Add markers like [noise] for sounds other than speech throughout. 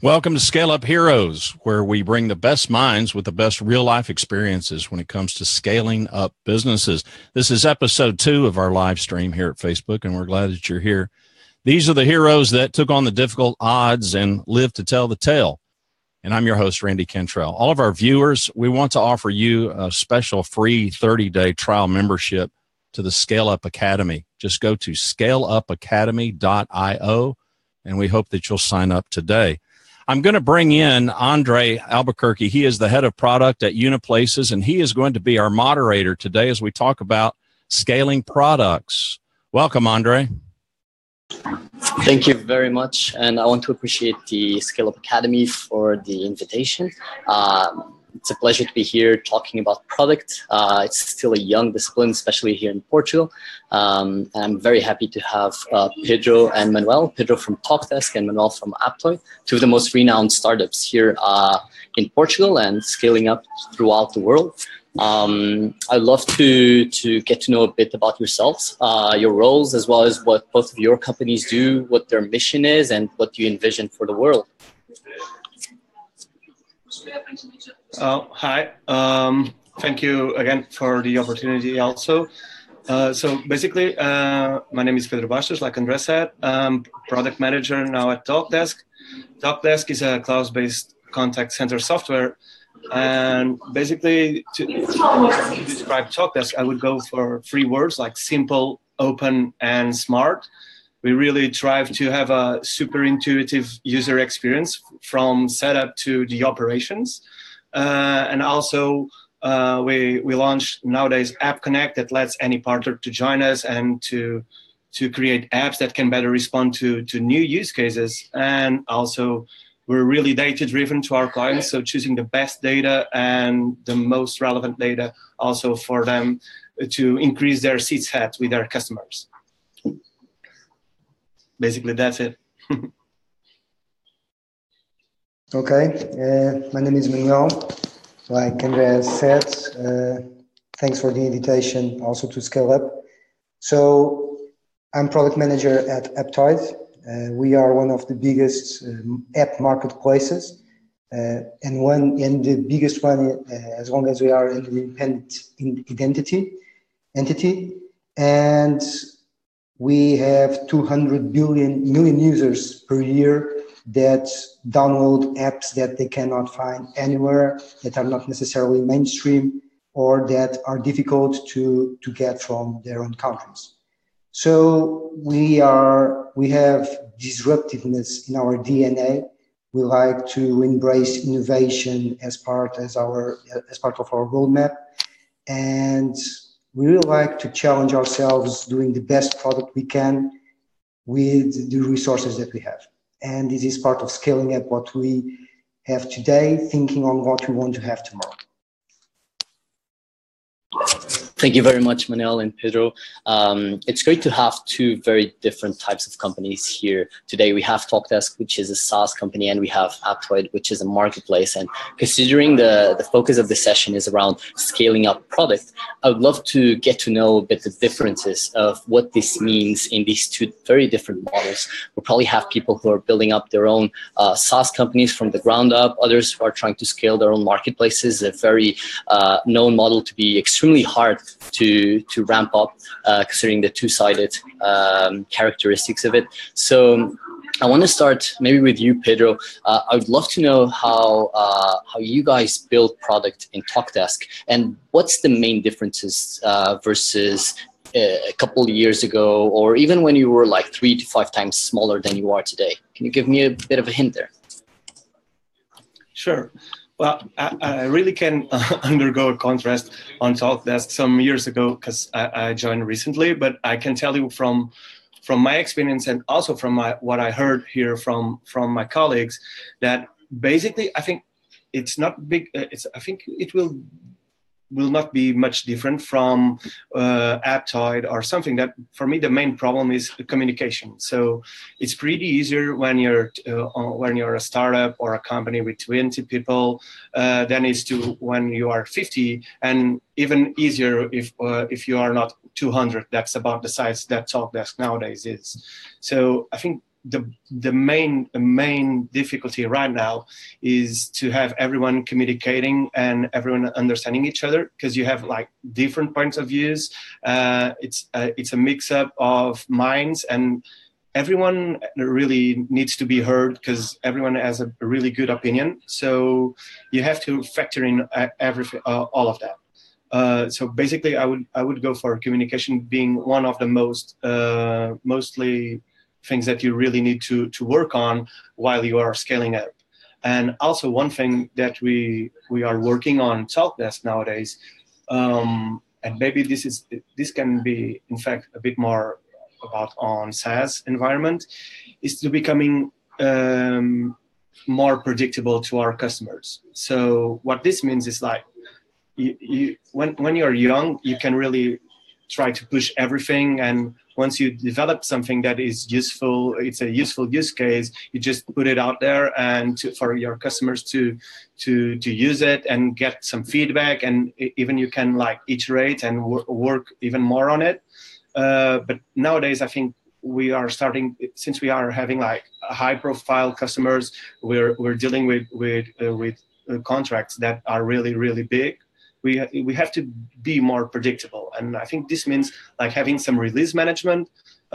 Welcome to Scale Up Heroes, where we bring the best minds with the best real life experiences when it comes to scaling up businesses. This is episode two of our live stream here at Facebook, and we're glad that you're here. These are the heroes that took on the difficult odds and lived to tell the tale. And I'm your host, Randy Cantrell. All of our viewers, we want to offer you a special free 30 day trial membership to the Scale Up Academy. Just go to scaleupacademy.io, and we hope that you'll sign up today. I'm going to bring in Andre Albuquerque. He is the head of product at Uniplaces, and he is going to be our moderator today as we talk about scaling products. Welcome, Andre. Thank you very much, and I want to appreciate the Scale Up Academy for the invitation. Um, it's a pleasure to be here talking about product. Uh, it's still a young discipline, especially here in Portugal. Um, I'm very happy to have uh, Pedro and Manuel, Pedro from TalkDesk and Manuel from Aptoide, two of the most renowned startups here uh, in Portugal and scaling up throughout the world. Um, I'd love to, to get to know a bit about yourselves, uh, your roles, as well as what both of your companies do, what their mission is, and what you envision for the world. Uh, hi. Um, thank you again for the opportunity also. Uh, so basically, uh, my name is Pedro Bastos, like Andres said. I'm product manager now at TalkDesk. TalkDesk is a cloud-based contact center software. And basically, to, to describe TalkDesk, I would go for three words like simple, open, and smart we really strive to have a super intuitive user experience from setup to the operations. Uh, and also, uh, we, we launched nowadays App Connect that lets any partner to join us and to, to create apps that can better respond to, to new use cases. And also, we're really data driven to our clients, so choosing the best data and the most relevant data also for them to increase their CSAT with their customers basically that's it. [laughs] okay, uh, my name is Manuel. Like Andreas said, uh, thanks for the invitation also to scale up. So I'm product manager at Aptoide. Uh, we are one of the biggest um, app marketplaces. Uh, and one and the biggest one uh, as long as we are an independent identity entity and we have 200 billion million users per year that download apps that they cannot find anywhere that are not necessarily mainstream or that are difficult to, to get from their own countries. So we are we have disruptiveness in our dna we like to embrace innovation as part as our as part of our roadmap. And we really like to challenge ourselves doing the best product we can with the resources that we have. And this is part of scaling up what we have today, thinking on what we want to have tomorrow. Thank you very much, Manuel and Pedro. Um, it's great to have two very different types of companies here today. We have TalkDesk, which is a SaaS company, and we have Aptoide, which is a marketplace. And considering the, the focus of the session is around scaling up product, I would love to get to know a bit the differences of what this means in these two very different models. We'll probably have people who are building up their own uh, SaaS companies from the ground up, others who are trying to scale their own marketplaces, a very uh, known model to be extremely hard to to ramp up, uh, considering the two-sided um, characteristics of it. So. I want to start maybe with you, Pedro. Uh, I would love to know how uh, how you guys build product in TalkDesk, and what's the main differences uh, versus uh, a couple of years ago, or even when you were like three to five times smaller than you are today. Can you give me a bit of a hint there? Sure. Well, I, I really can [laughs] undergo a contrast on TalkDesk some years ago because I, I, joined recently, but I can tell you from from my experience and also from my what I heard here from from my colleagues that basically I think it's not big. Uh, it's I think it will will not be much different from uh, Aptoide or something that for me the main problem is communication. So it's pretty easier when you're uh, when you're a startup or a company with 20 people uh, than is to when you are 50 and even easier if uh, if you are not 200 that's about the size that talkdesk nowadays is. So i think the the main main difficulty right now is to have everyone communicating and everyone understanding each other because you have like different points of views. Uh, it's uh, it's a mix up of minds and everyone really needs to be heard because everyone has a really good opinion. So you have to factor in uh, everything, uh, all of that. Uh, so basically, I would I would go for communication being one of the most uh, mostly things that you really need to to work on while you are scaling up. And also one thing that we we are working on Talkdesk nowadays, um, and maybe this is this can be in fact a bit more about on SaaS environment, is to becoming um, more predictable to our customers. So what this means is like you, you when when you're young, you can really try to push everything and once you develop something that is useful it's a useful use case you just put it out there and to, for your customers to to to use it and get some feedback and even you can like iterate and wor- work even more on it. Uh, but nowadays i think we are starting since we are having like high profile customers we're we're dealing with with uh, with uh, contracts that are really really big we we have to be more predictable. And i think this means like having some release management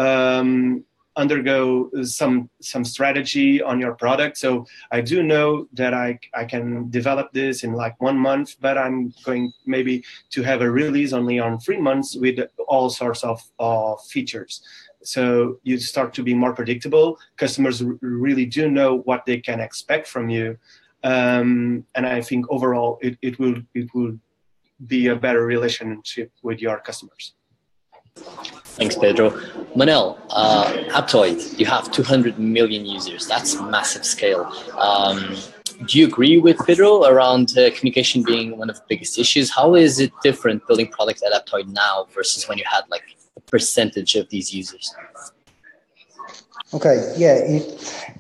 um, undergo some some strategy on your product. So i do know that i i can develop this in like one month but i'm going maybe to have a release only on three months with all sorts of, of features. So you start to be more predictable. Customers really do know what they can expect from you. Um, and i think overall it, it will it will be a better relationship with your customers. Thanks, Pedro. Manel, uh, Aptoide, you have 200 million users. That's massive scale. Um, do you agree with Pedro around uh, communication being one of the biggest issues? How is it different building products at Aptoide now versus when you had like a percentage of these users? Okay, yeah, it,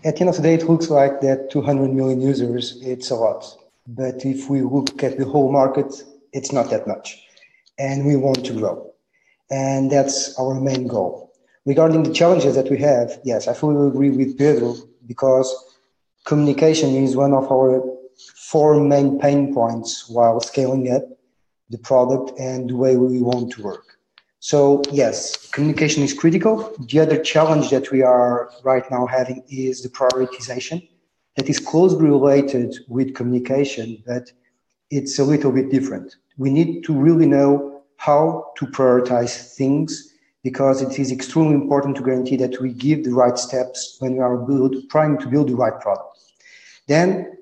at the end of the day, it looks like that 200 million users, it's a lot. But if we look at the whole market, it's not that much. And we want to grow. And that's our main goal. Regarding the challenges that we have, yes, I fully agree with Pedro because communication is one of our four main pain points while scaling up the product and the way we want to work. So yes, communication is critical. The other challenge that we are right now having is the prioritization that is closely related with communication, but it's a little bit different we need to really know how to prioritize things because it is extremely important to guarantee that we give the right steps when we are build, trying to build the right product. Then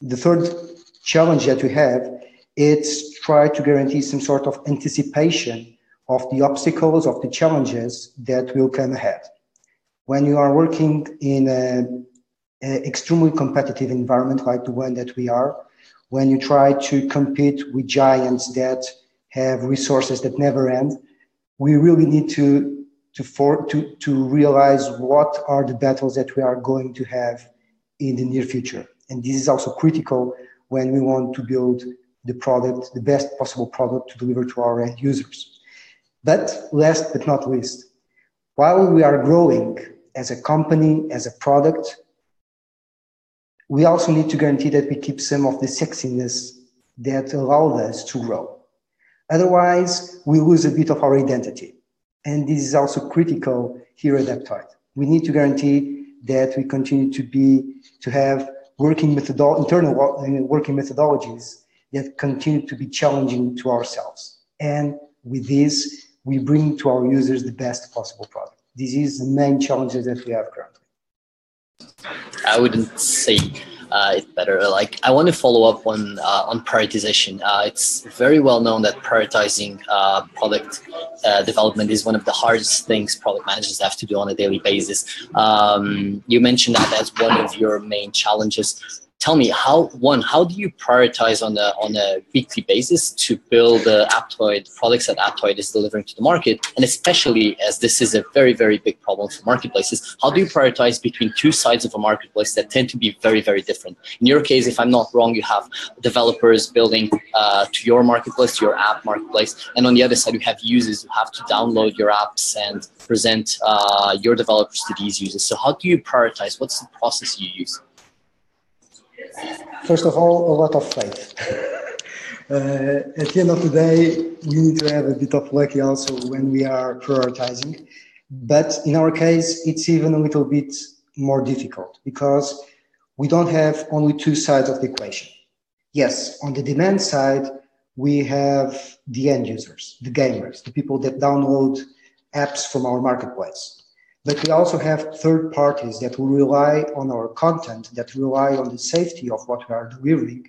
the third challenge that we have is try to guarantee some sort of anticipation of the obstacles, of the challenges that will come ahead. When you are working in an extremely competitive environment like the one that we are, when you try to compete with giants that have resources that never end, we really need to to for to to realize what are the battles that we are going to have in the near future. And this is also critical when we want to build the product, the best possible product to deliver to our end users. But last but not least, while we are growing as a company, as a product, we also need to guarantee that we keep some of the sexiness that allowed us to grow. Otherwise, we lose a bit of our identity. And this is also critical here at Aptoide. We need to guarantee that we continue to be, to have working methodol- internal uh, working methodologies that continue to be challenging to ourselves. And with this, we bring to our users the best possible product. This is the main challenges that we have currently. I wouldn't say uh, it better. Like I want to follow up on uh, on prioritization. Uh, it's very well known that prioritizing uh, product uh, development is one of the hardest things product managers have to do on a daily basis. Um, you mentioned that as one of your main challenges. Tell me how one how do you prioritize on a on a weekly basis to build the Aptoide products that Aptoide is delivering to the market, and especially as this is a very very big problem for marketplaces, how do you prioritize between two sides of a marketplace that tend to be very very different? In your case, if I'm not wrong, you have developers building uh, to your marketplace, to your app marketplace, and on the other side, you have users who have to download your apps and present uh, your developers to these users. So how do you prioritize? What's the process you use? First of all, a lot of faith. [laughs] uh, at the end of the day, we need to have a bit of luck also when we are prioritizing. But in our case, it's even a little bit more difficult because we don't have only two sides of the equation. Yes, on the demand side, we have the end users, the gamers, the people that download apps from our marketplace. But we also have third parties that will rely on our content, that rely on the safety of what we are delivering,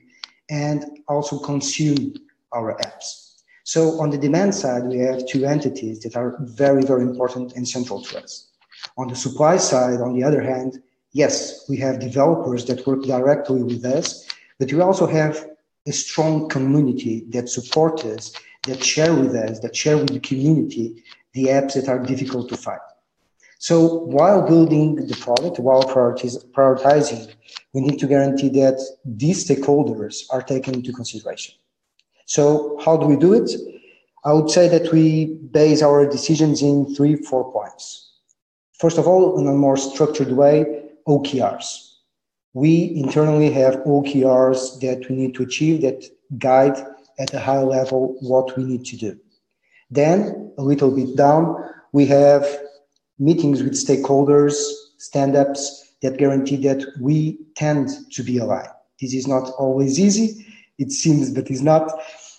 and also consume our apps. So on the demand side, we have two entities that are very, very important and central to us. On the supply side, on the other hand, yes, we have developers that work directly with us, but we also have a strong community that supports us, that share with us, that share with the community the apps that are difficult to find. So while building the product, while prioritizing, we need to guarantee that these stakeholders are taken into consideration. So how do we do it? I would say that we base our decisions in three, four points. First of all, in a more structured way, OKRs. We internally have OKRs that we need to achieve that guide at a high level what we need to do. Then, a little bit down, we have meetings with stakeholders, stand ups that guarantee that we tend to be aligned. This is not always easy, it seems, but it's not.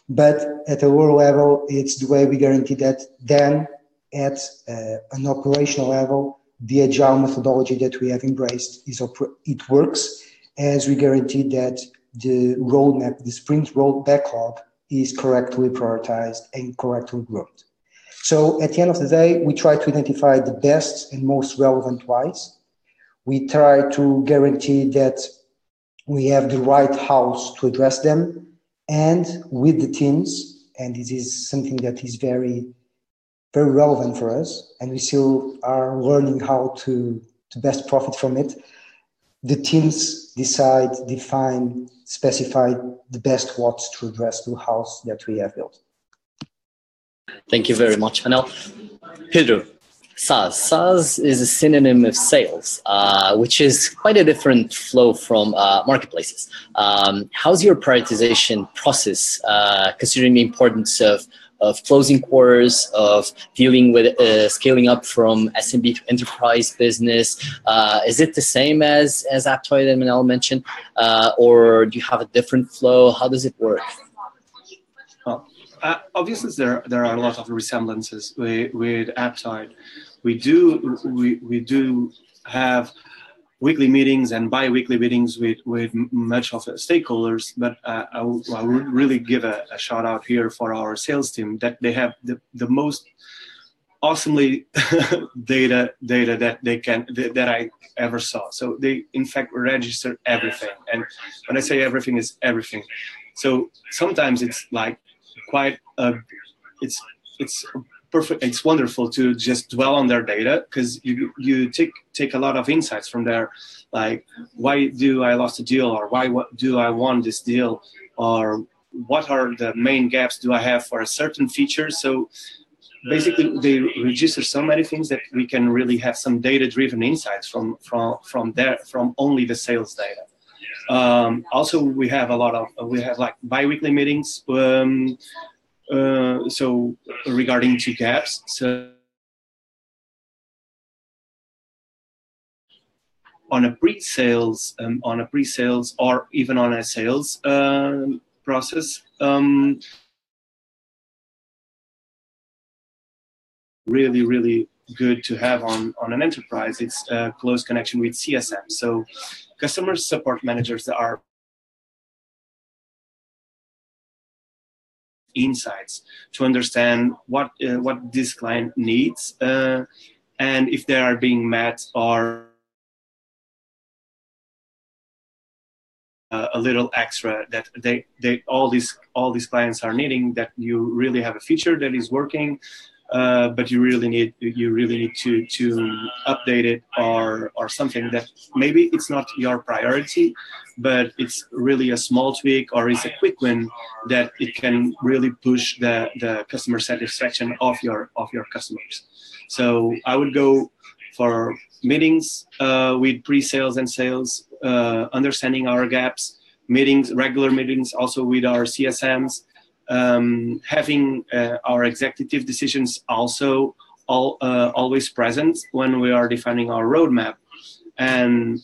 But at a lower level, it's the way we guarantee that then at uh, an operational level, the agile methodology that we have embraced is it works as we guarantee that the roadmap, the sprint road backlog is correctly prioritized and correctly grouped. So at the end of the day, we try to identify the best and most relevant whys. We try to guarantee that we have the right house to address them and with the teams, and this is something that is very, very relevant for us, and we still are learning how to, to best profit from it. The teams decide, define, specify the best what to address the house that we have built. Thank you very much, Manel. Pedro, SaaS. SaaS is a synonym of sales, uh, which is quite a different flow from uh, marketplaces. Um, how's your prioritization process, uh, considering the importance of of closing quarters, of dealing with uh, scaling up from SMB to enterprise business? Uh, is it the same as as Aptoide and Manel mentioned, uh, or do you have a different flow? How does it work? Uh, obviously there there are a lot of resemblances with, with Aptoide. We do we, we do have weekly meetings and bi-weekly meetings with, with much of the stakeholders, but uh, I, I would really give a, a, shout out here for our sales team that they have the, the most awesomely [laughs] data data that they can that I ever saw. So they in fact register everything, and when I say everything is everything. So sometimes it's like quite it's it's perfect it's wonderful to just dwell on their data because you you take take a lot of insights from there. Like why do i lost a deal? Or why do i want this deal? Or what are the main gaps do i have for a certain feature? So basically they register so many things that we can really have some data driven insights from from from there from only the sales data um, also, we have a lot of we have like biweekly meetings. Um, uh, so regarding to gaps, so on a pre-sales, um, on a pre-sales, or even on a sales uh, process. Um, really, really good to have on, on an enterprise. It's a close connection with CSM. So customer support managers that are insights to understand what uh, what this client needs uh, and if they are being met or uh, a little extra that they, they all these all these clients are needing that you really have a feature that is working uh, but you really need you really need to to update it or or something that maybe it's not your priority but it's really a small tweak or it's a quick win that it can really push the the customer satisfaction of your of your customers. So i would go for meetings uh, with pre-sales and sales uh, understanding our gaps meetings regular meetings also with our csms um, having uh, our executive decisions also all, uh, always present when we are defining our roadmap. And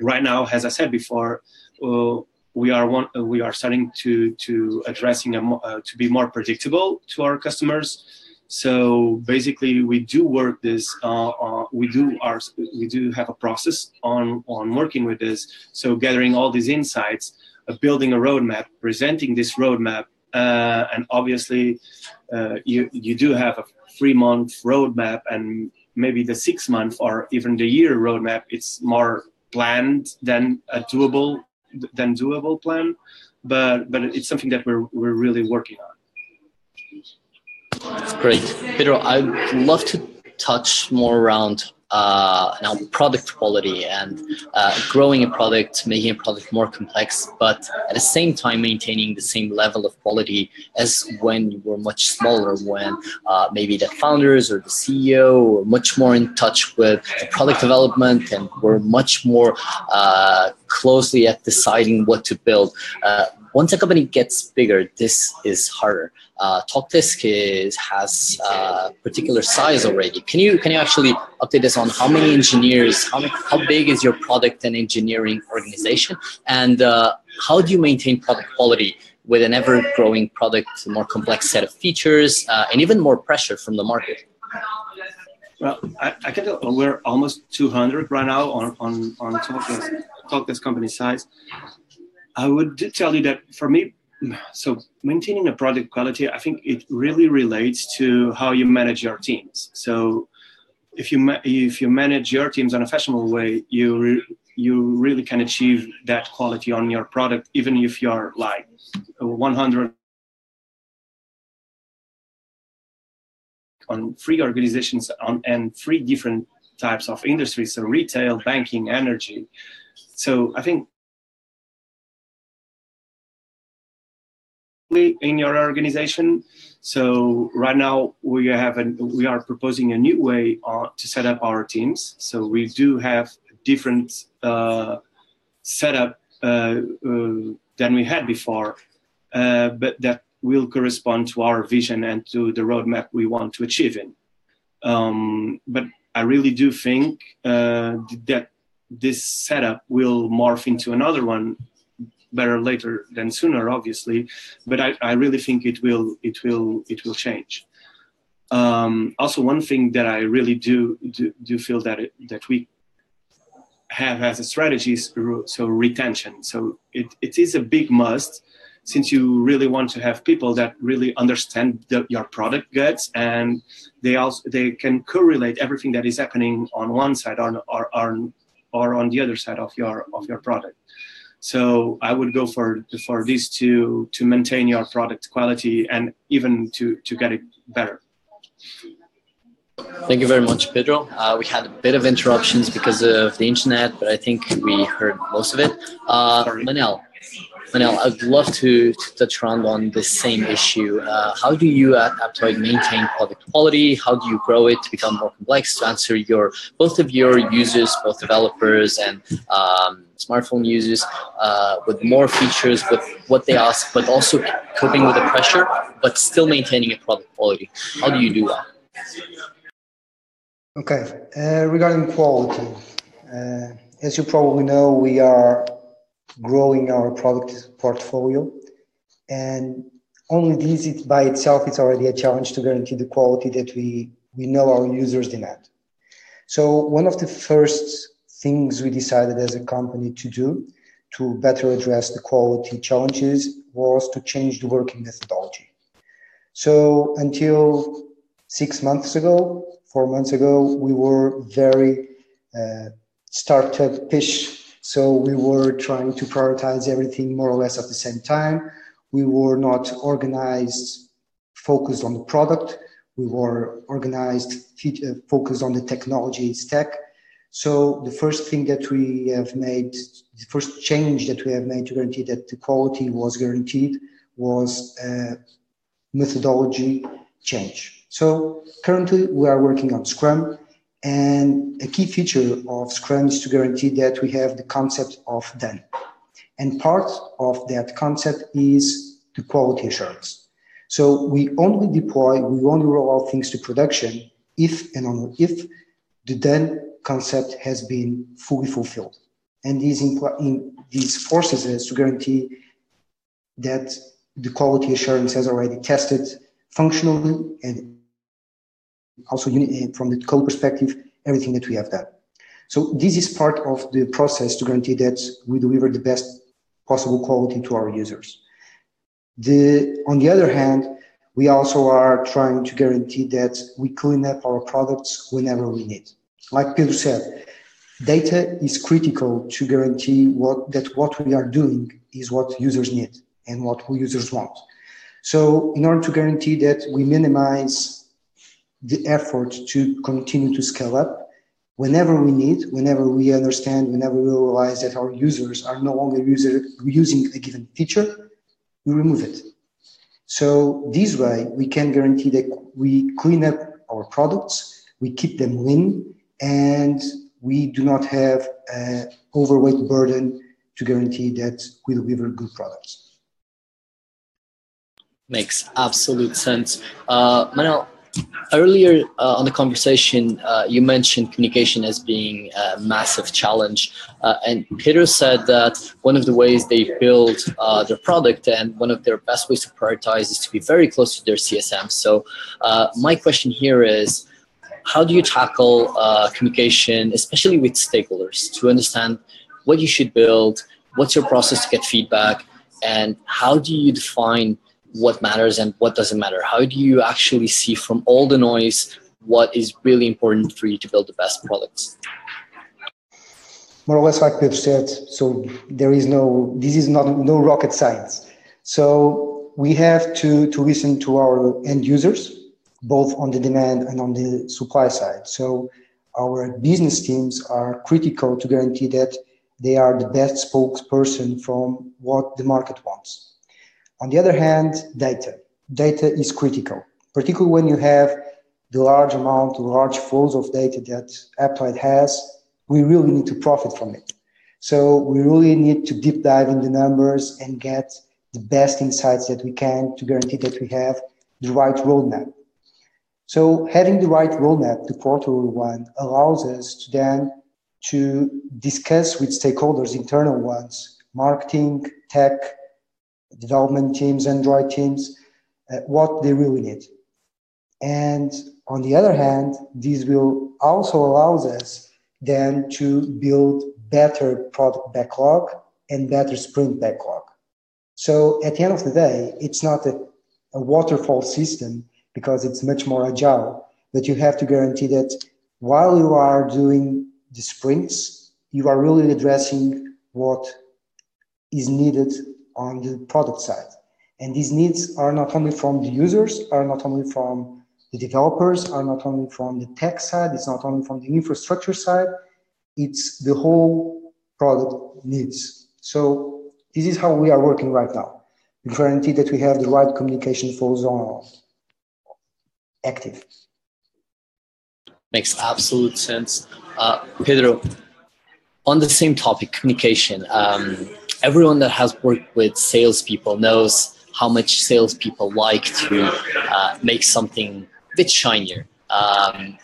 right now, as I said before, uh, we are one, uh, we are starting to to addressing a, uh, to be more predictable to our customers. So basically, we do work this. Uh, we do our we do have a process on on working with this. So gathering all these insights, building a roadmap, presenting this roadmap uh, and obviously uh, you you do have a three month roadmap and maybe the six month or even the year roadmap it's more planned than a doable than doable plan but but it's something that we're we're really working on. Great. Pedro i'd love to touch more around uh, now product quality and uh, growing a product, making a product more complex, but at the same time maintaining the same level of quality as when you were much smaller, when uh, maybe the founders or the CEO were much more in touch with the product development and were much more uh, closely at deciding what to build. Once a company gets bigger, this is harder. Uh, TalkDesk is, has a uh, particular size already. Can you can you actually update us on how many engineers, how, how big is your product and engineering organization, and uh, how do you maintain product quality with an ever-growing product, more complex set of features, uh, and even more pressure from the market? Well, I, I can tell we're almost 200 right now on on on TalkDesk, TalkDesk company size. I would tell you that for me, so maintaining a product quality, I think it really relates to how you manage your teams. So if you if you manage your teams in a fashionable way, you re- you really can achieve that quality on your product, even if you're like 100 on three organizations on and three different types of industries, so retail, banking, energy. So I think in your organization. So right now we have an, we are proposing a new way uh, to set up our teams. So we do have a different uh, setup uh, uh than we had before, uh, but that will correspond to our vision and to the roadmap we want to achieve in. Um, but I really do think uh, that this setup will morph into another one better later than sooner, obviously. But I, I really think it will it will it will change. Um, also, one thing that I really do do, do feel that it, that we have as a strategy is so retention. So it, it is a big must since you really want to have people that really understand the, your product goods and they also they can correlate everything that is happening on one side or, or, or, or on the other side of your of your product so I would go for for these two to maintain your product quality and even to to get it better. Thank you very much, Pedro. Uh, we had a bit of interruptions because of the internet, but I think we heard most of it. Uh, Manel, Manel, I'd love to, to, touch around on the same issue. Uh, how do you at Aptoide maintain product quality? How do you grow it to become more complex to answer your both of your users, both developers and um, smartphone users, uh, with more features, with what they ask, but also coping with the pressure, but still maintaining a product quality? How do you do that? Okay, uh, regarding quality, uh, as you probably know, we are growing our product portfolio. And only this by itself it's already a challenge to guarantee the quality that we, we know our users demand. So one of the first things we decided as a company to do to better address the quality challenges was to change the working methodology. So until six months ago, four months ago, we were very uh, startup-ish So we were trying to prioritize everything more or less at the same time. We were not organized, focused on the product. We were organized, focused on the technology stack. So the first thing that we have made, the first change that we have made to guarantee that the quality was guaranteed was a methodology change. So currently we are working on Scrum and a key feature of Scrum is to guarantee that we have the concept of done. And part of that concept is the quality assurance. So we only deploy, we only roll out things to production if and only if the done concept has been fully fulfilled. And these, impl- these forces us to guarantee that the quality assurance has already tested functionally and also eh, from the code perspective, everything that we have done. So this is part of the process to guarantee that we deliver the best possible quality to our users. The, on the other hand, we also are trying to guarantee that we clean up our products whenever we need. Like Pedro said, data is critical to guarantee what, that what we are doing is what users need and what users want. So in order to guarantee that we minimize the effort to continue to scale up whenever we need, whenever we understand, whenever we realize that our users are no longer user, using a given feature, we remove it. So this way, we can guarantee that we clean up our products, we keep them lean, and we do not have an overweight burden to guarantee that we deliver good products. Makes absolute sense. Uh, Manel, Earlier uh, on the conversation, uh, you mentioned communication as being a massive challenge. Uh, and Peter said that one of the ways they build uh, their product and one of their best ways to prioritize is to be very close to their CSM. So, uh, my question here is how do you tackle uh, communication, especially with stakeholders, to understand what you should build? What's your process to get feedback? And how do you define what matters and what doesn't matter? How do you actually see from all the noise what is really important for you to build the best products? More or less like Pedro said, so there is no, this is not no rocket science. So we have to, to listen to our end users, both on the demand and on the supply side. So our business teams are critical to guarantee that they are the best spokesperson from what the market wants. On the other hand, data. Data is critical, particularly when you have the large amount, the large flows of data that Aptoide has. We really need to profit from it. So we really need to deep dive in the numbers and get the best insights that we can to guarantee that we have the right roadmap. So having the right roadmap, the quarterly one, allows us to then to discuss with stakeholders, internal ones, marketing, tech, development teams, Android teams, uh, what they really need. And on the other hand, this will also allows us then to build better product backlog and better sprint backlog. So at the end of the day, it's not a, a waterfall system because it's much more agile, but you have to guarantee that while you are doing the sprints, you are really addressing what is needed on the product side. And these needs are not only from the users, are not only from the developers, are not only from the tech side, it's not only from the infrastructure side, it's the whole product needs. So this is how we are working right now. We guarantee that we have the right communication flows on active. Makes absolute sense. Uh, Pedro, on the same topic, communication. Um, everyone that has worked with salespeople knows how much salespeople like to uh, make something a bit shinier. Um,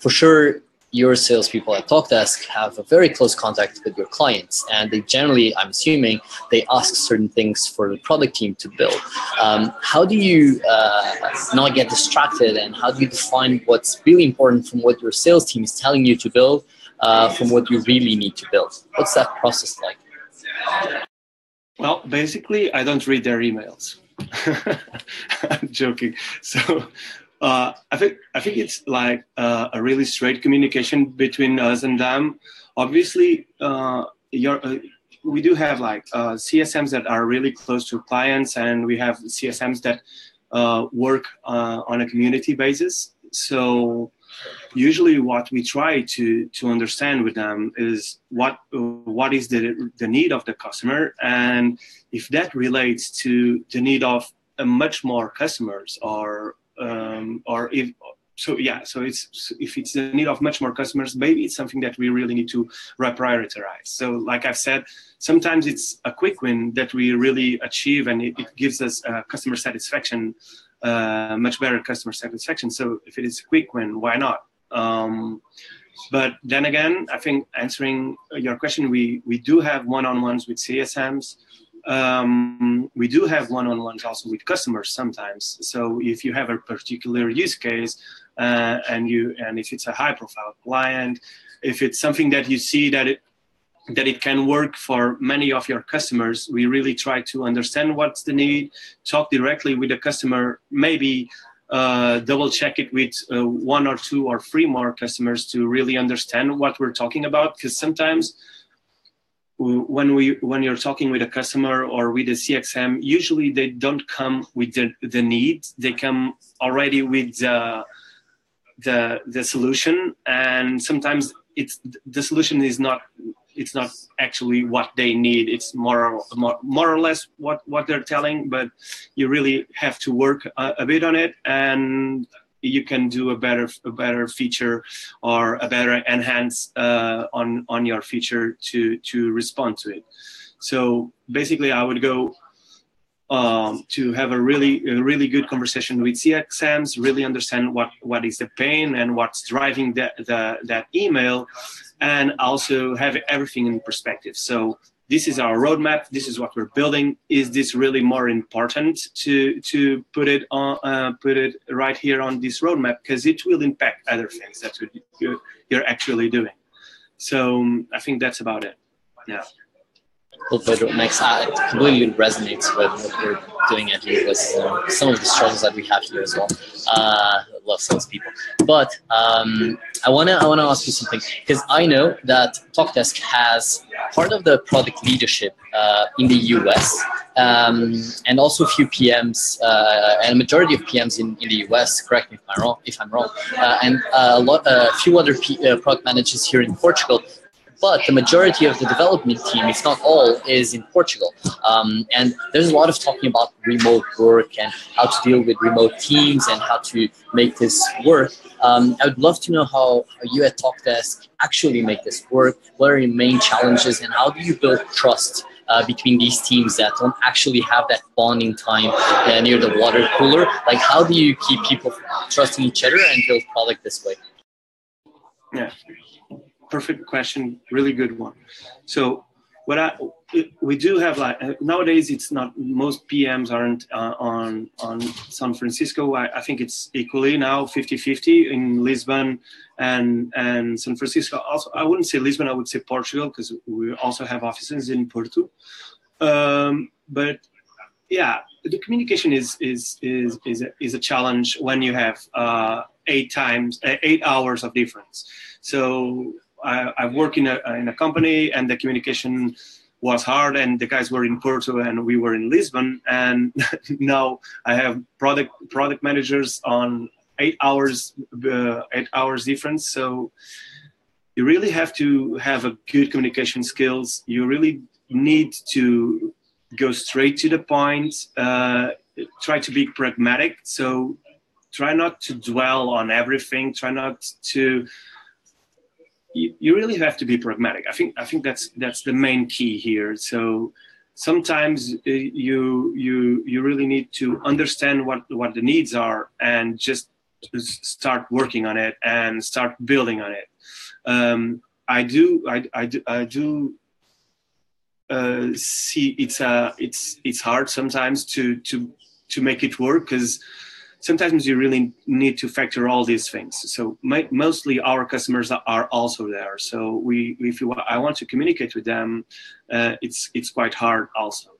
for sure, your salespeople at TalkDesk have a very close contact with your clients, and they generally, I'm assuming, they ask certain things for the product team to build. Um, how do you uh, not get distracted, and how do you define what's really important from what your sales team is telling you to build uh, from what you really need to build? What's that process like? Well, basically, I don't read their emails. [laughs] I'm joking. So, uh, I think I think it's like uh, a really straight communication between us and them. Obviously, uh, uh, we do have like uh, CSMs that are really close to clients, and we have CSMs that uh, work on a community basis. So usually, what we try to to understand with them is what what is the the need of the customer, and if that relates to the need of a much more customers, or um, or if so yeah so it's if it's the need of much more customers maybe it's something that we really need to reprioritize. So like i've said sometimes it's a quick win that we really achieve and it, it gives us uh, customer satisfaction uh, much better customer satisfaction. So if it is a quick win why not? Um, but then again i think answering your question we we do have one-on-ones with csms um, we do have one-on-ones also with customers sometimes. So if you have a particular use case uh, and you and if it's a high profile client if it's something that you see that it that it can work for many of your customers we really try to understand what's the need talk directly with the customer maybe uh, double check it with uh, one or two or three more customers to really understand what we're talking about because sometimes when we when you're talking with a customer or with a cxm usually they don't come with the, the need. They come already with uh, the the solution. And sometimes it's the solution is not it's not actually what they need. It's more more, more or less what what they're telling but you really have to work a, a bit on it. And you can do a better a better feature or a better enhance uh, on on your feature to to respond to it so basically i would go um, to have a really a really good conversation with CXMs, really understand what what is the pain and what's driving that that email, and also have everything in perspective. So this is our roadmap. This is what we're building. Is this really more important to to put it on uh, put it right here on this roadmap because it will impact other things. What you're, you're actually doing. So um, I think that's about it. Yeah. Well, Pedro, next, uh, it completely resonates with what we're doing. Uh, some of the struggles that we have here as well. Uh, love salespeople. But um, I wanna I wanna ask you something because I know that Talkdesk has part of the product leadership uh, in the US um, and also a few PMs uh, and a majority of PMs in, in the US. Correct me if I'm wrong. If I'm wrong, uh, and a lot a few other P, uh, product managers here in Portugal but the majority of the development team, if not all, is in Portugal. Um, and there's a lot of talking about remote work and how to deal with remote teams and how to make this work. Um, I would love to know how, you at Talkdesk actually make this work. What are your main challenges, and how do you build trust uh, between these teams that don't actually have that bonding time uh, near the water cooler? Like, how do you keep people trusting each other and build product this way? Yeah perfect question, really good one. So what I we do have like nowadays it's not most PMs aren't uh, on on San Francisco. I, I, think it's equally now 50-50 in Lisbon and and San Francisco. Also, I wouldn't say Lisbon. I would say Portugal because we also have offices in Porto. Um, but yeah, the communication is is is is a, is a challenge when you have uh, eight times uh, eight hours of difference. So I, I work in a in a company, and the communication was hard, and the guys were in Porto, and we were in Lisbon, and [laughs] now I have product product managers on eight hours uh, eight hours difference. So you really have to have a good communication skills. You really need to go straight to the point. Uh, try to be pragmatic. So try not to dwell on everything. Try not to you, you really have to be pragmatic. I think I think that's that's the main key here. So sometimes uh, you you you really need to understand what what the needs are and just start working on it and start building on it. Um, I do I, I do I do uh, see it's uh it's it's hard sometimes to to to make it work because sometimes you really need to factor all these things. So my, mostly our customers are also there. So we, if you, I want to communicate with them, uh, it's it's quite hard also.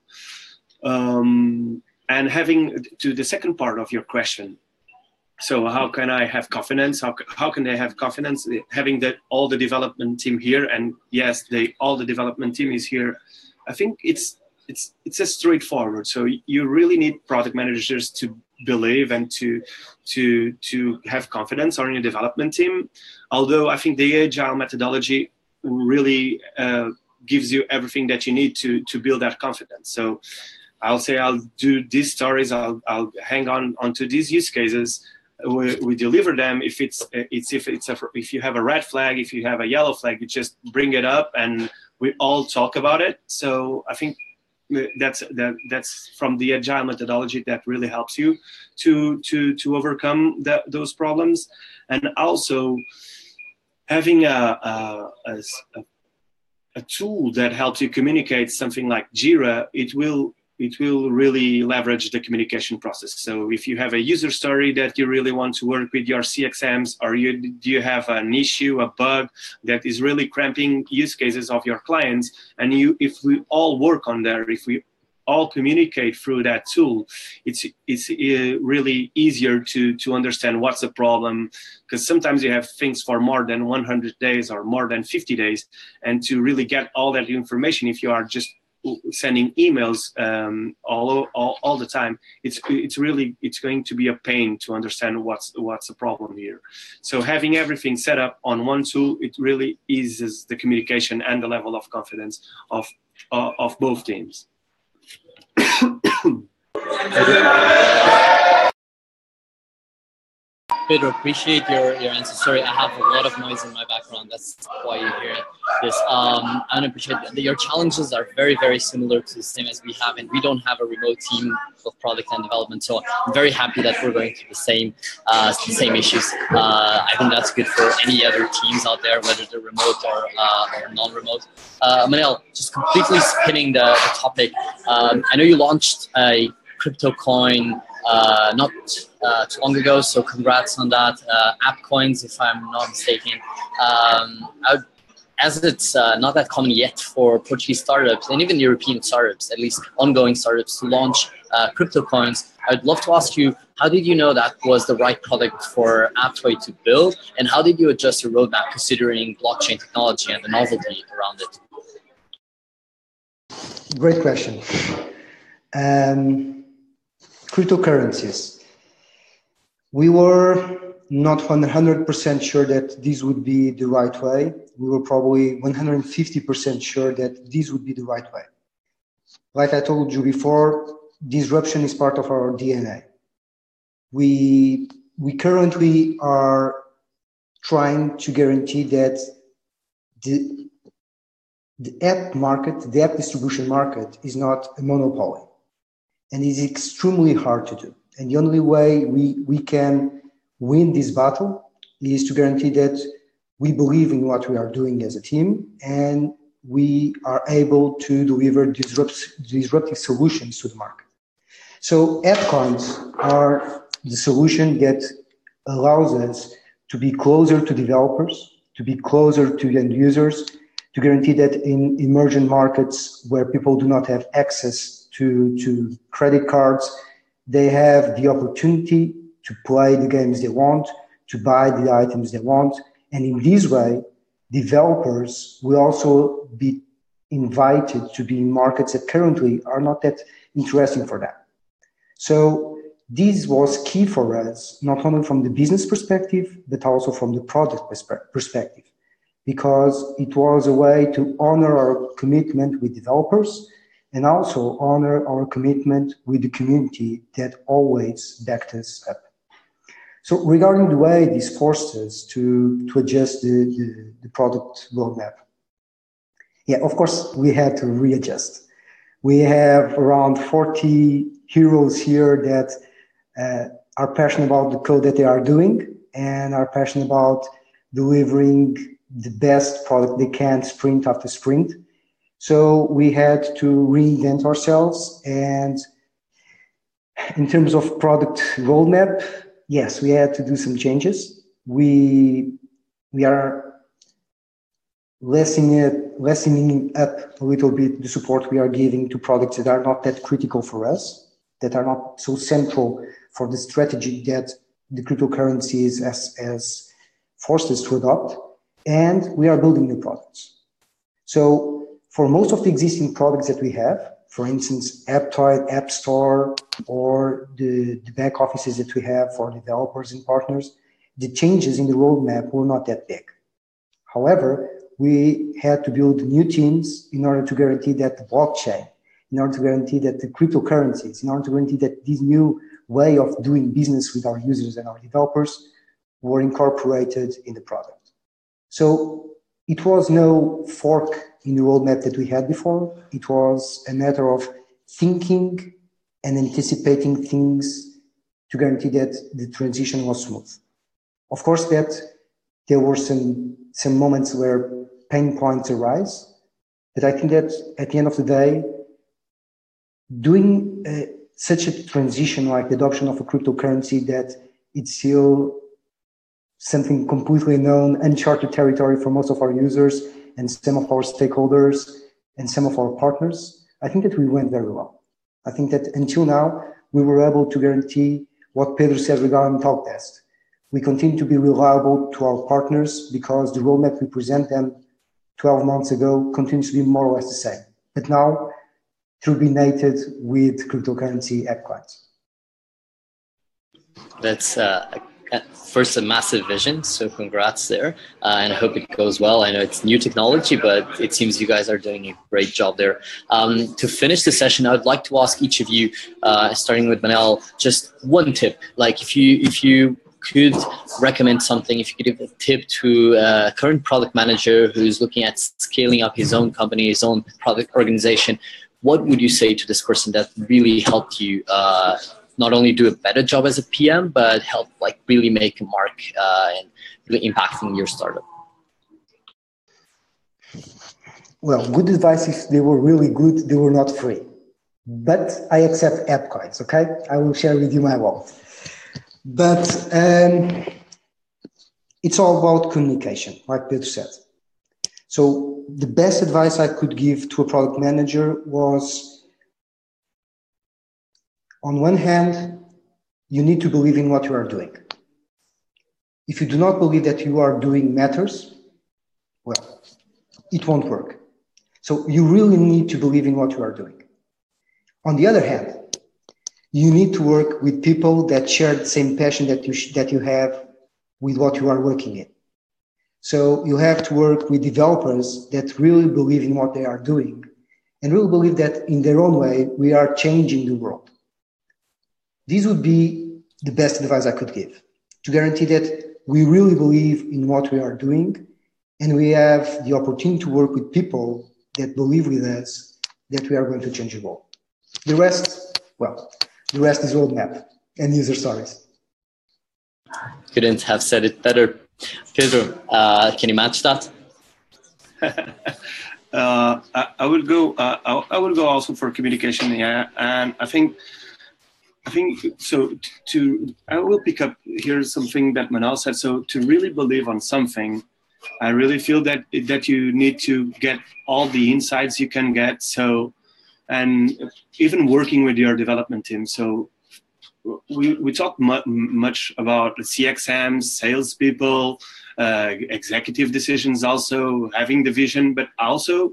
Um, and having to the second part of your question, so how can I have confidence? How, how can they have confidence having that all the development team here? And yes, they all the development team is here. I think it's it's it's a straightforward. So you really need product managers to believe and to to to have confidence on your development team. Although I think the agile methodology really uh, gives you everything that you need to to build that confidence. So I'll say I'll do these stories. I'll I'll hang on onto these use cases we, we deliver them if it's it's if it's a, if you have a red flag if you have a yellow flag you just bring it up and we all talk about it so i think that's that that's from the agile methodology that really helps you to to to overcome that, those problems. And also having a a, a a tool that helps you communicate something like jira it will it will really leverage the communication process. So if you have a user story that you really want to work with your CXMs, or you do you have an issue, a bug that is really cramping use cases of your clients, and you if we all work on there, if we all communicate through that tool, it's it's uh, really easier to to understand what's the problem because sometimes you have things for more than 100 days or more than 50 days, and to really get all that information, if you are just sending emails um, all, all all the time it's it's really it's going to be a pain to understand what's what's the problem here. So having everything set up on one tool it really eases the communication and the level of confidence of uh, of both teams [coughs] Pedro, appreciate your, your answer. Sorry, I have a lot of noise in my background. That's why you hear this. Um, I appreciate that. Your challenges are very, very similar to the same as we have, and we don't have a remote team of product and development. So I'm very happy that we're going through the same, uh, the same issues. Uh, I think that's good for any other teams out there, whether they're remote or, uh, or non-remote. Uh, Manel, just completely spinning the, the topic. Um, I know you launched a crypto coin uh, not uh, too long ago. So congrats on that. Uh, AppCoins, if I'm not mistaken. Um, would, as it's uh, not that common yet for Portuguese startups and even European startups, at least ongoing startups, to launch uh, crypto coins, I'd love to ask you, how did you know that was the right product for Aptoide to build? And how did you adjust your roadmap considering blockchain technology and the novelty around it? Great question. Um, cryptocurrencies. We were not 100% sure that this would be the right way. We were probably 150% sure that this would be the right way. Like I told you before, disruption is part of our DNA. We, we currently are trying to guarantee that the, the app market, the app distribution market, is not a monopoly and it's extremely hard to do. And the only way we, we can win this battle is to guarantee that we believe in what we are doing as a team and we are able to deliver disrupt, disruptive solutions to the market. So AppCoins are the solution that allows us to be closer to developers, to be closer to end users, to guarantee that in emerging markets where people do not have access to, to credit cards. They have the opportunity to play the games they want, to buy the items they want. And in this way, developers will also be invited to be in markets that currently are not that interesting for them. So this was key for us, not only from the business perspective, but also from the product perspective, because it was a way to honor our commitment with developers and also honor our commitment with the community that always backed us up. So regarding the way this forced us to, to adjust the, the, the product roadmap, yeah, of course, we had to readjust. We have around 40 heroes here that uh, are passionate about the code that they are doing and are passionate about delivering the best product they can sprint after sprint so we had to reinvent ourselves. And in terms of product roadmap, yes, we had to do some changes. We we are lessening it, lessening up a little bit the support we are giving to products that are not that critical for us, that are not so central for the strategy that the cryptocurrencies as, as forced us to adopt, and we are building new products. So for most of the existing products that we have, for instance, Aptoide, App Store, or the, the back offices that we have for developers and partners, the changes in the roadmap were not that big. However, we had to build new teams in order to guarantee that the blockchain, in order to guarantee that the cryptocurrencies, in order to guarantee that this new way of doing business with our users and our developers were incorporated in the product. So it was no fork in the roadmap that we had before. It was a matter of thinking and anticipating things to guarantee that the transition was smooth. Of course, that there were some some moments where pain points arise, but I think that at the end of the day, doing uh, such a transition like the adoption of a cryptocurrency that it's still something completely known, uncharted territory for most of our users and some of our stakeholders and some of our partners, I think that we went very well. I think that until now, we were able to guarantee what Pedro said regarding talk test. We continue to be reliable to our partners because the roadmap we present them 12 months ago continues to be more or less the same. But now turbinated with cryptocurrency AppCoins. That's uh, first a massive vision, so congrats there, uh, and I hope it goes well. I know it's new technology, but it seems you guys are doing a great job there. Um, to finish the session, I would like to ask each of you, uh, starting with Manel, just one tip. Like if you if you could recommend something, if you could give a tip to a current product manager who's looking at scaling up his own company, his own product organization, what would you say to this person that really helped you uh, not only do a better job as a PM, but help like really make a mark uh, and really impacting your startup? Well, good advice if they were really good, they were not free. But I accept app coins, okay? I will share with you my wallet. But um, it's all about communication, like Peter said. So the best advice I could give to a product manager was on one hand, you need to believe in what you are doing. If you do not believe that you are doing matters, well, it won't work. So you really need to believe in what you are doing. On the other hand, you need to work with people that share the same passion that you, that you have with what you are working in. So you have to work with developers that really believe in what they are doing and really believe that in their own way, we are changing the world. This would be the best advice I could give to guarantee that we really believe in what we are doing and we have the opportunity to work with people that believe with us that we are going to change the world. The rest, well, the rest is roadmap and user stories. Couldn't have said it better. Pedro, uh, can you match that? [laughs] uh, I, I, would go. Uh, I, I, would go also for communication. Yeah, and I think, I think so. To I will pick up here something that Manel said. So to really believe on something, I really feel that that you need to get all the insights you can get. So, and even working with your development team. So we, we talk mu- much about CXMs, salespeople, uh, executive decisions, also having the vision, but also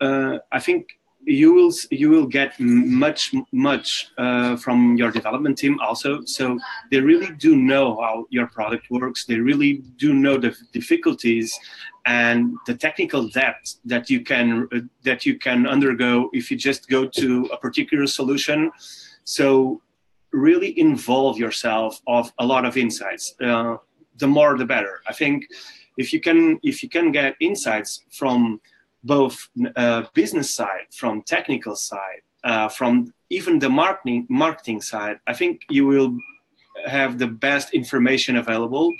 uh, I think you will you will get much much uh, from your development team also. So they really do know how your product works. They really do know the difficulties and the technical depth that you can uh, that you can undergo if you just go to a particular solution. So really involve yourself of a lot of insights. Uh, the more, the better. I think if you can if you can get insights from both uh, business side, from technical side, uh, from even the marketing marketing side, I think you will have the best information available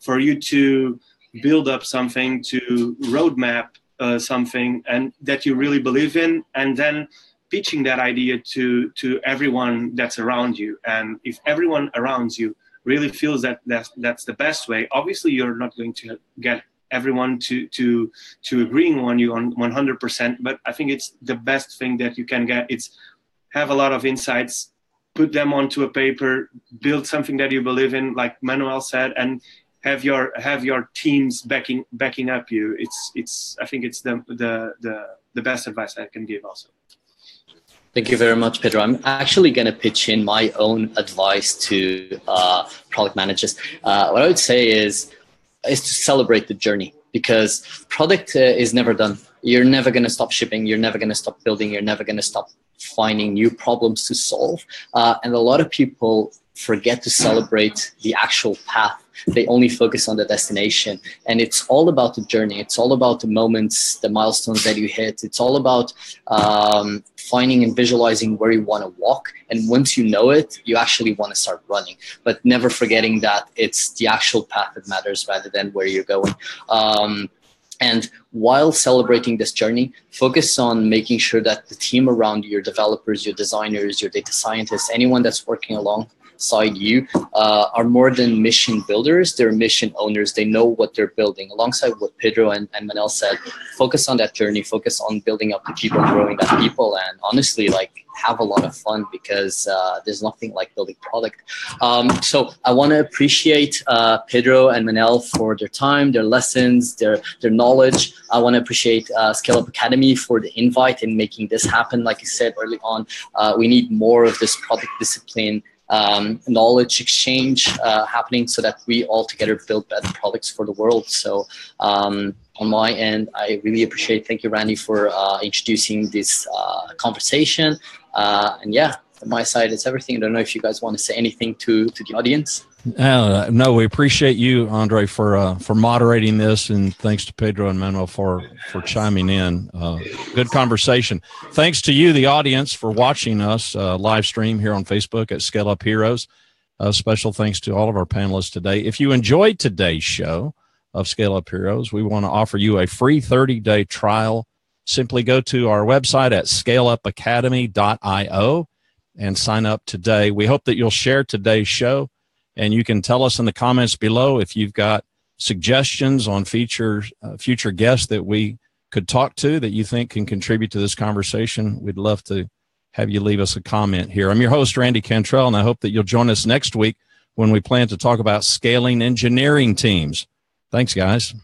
for you to build up something, to roadmap uh, something, and that you really believe in, and then pitching that idea to to everyone that's around you. And if everyone around you really feels that that's, that's the best way obviously you're not going to get everyone to to to agreeing on you on 100% but i think it's the best thing that you can get it's have a lot of insights put them onto a paper, build something that you believe in, like Manuel said, and have your have your teams backing backing up you. It's it's I think it's the the the, the best advice I can give also. Thank you very much, Pedro. I'm actually going to pitch in my own advice to uh, product managers. Uh, what I would say is is to celebrate the journey because product uh, is never done. You're never going to stop shipping. You're never going to stop building. You're never going to stop finding new problems to solve. Uh, and a lot of people forget to celebrate the actual path. They only focus on the destination. And it's all about the journey. It's all about the moments, the milestones that you hit. It's all about um, finding and visualizing where you want to walk. And once you know it, you actually want to start running. But never forgetting that it's the actual path that matters rather than where you're going. Um, and while celebrating this journey, focus on making sure that the team around you, your developers, your designers, your data scientists, anyone that's working along side you uh, are more than mission builders. They're mission owners. They know what they're building. Alongside what pedro and, and manel said focus on that journey. Focus on building up the people growing that people. And honestly like have a lot of fun because uh, there's nothing like building product. Um, so i want to appreciate uh, pedro and manel for their time their lessons their their knowledge. I want to appreciate uh, scale up academy for the invite and making this happen. Like i said early on uh, we need more of this product discipline um, knowledge exchange uh, happening so that we all together build better products for the world. So um, on my end, I really appreciate. Thank you, Randy, for uh, introducing this uh, conversation. Uh, and yeah, my side, it's everything. I don't know if you guys want to say anything to to the audience. Uh, no, we appreciate you, Andre, for uh, for moderating this, and thanks to Pedro and Manuel for for chiming in. Uh, good conversation. Thanks to you, the audience, for watching us uh, live stream here on Facebook at Scale Up Heroes. Special thanks to all of our panelists today. If you enjoyed today's show of Scale Up Heroes, we want to offer you a free 30 day trial. Simply go to our website at scaleupacademy.io and sign up today. We hope that you'll share today's show and you can tell us in the comments below if you've got suggestions on future uh, future guests that we could talk to that you think can contribute to this conversation. We'd love to have you leave us a comment here. I'm your host, Randy Cantrell, and I hope that you'll join us next week when we plan to talk about scaling engineering teams. Thanks, guys.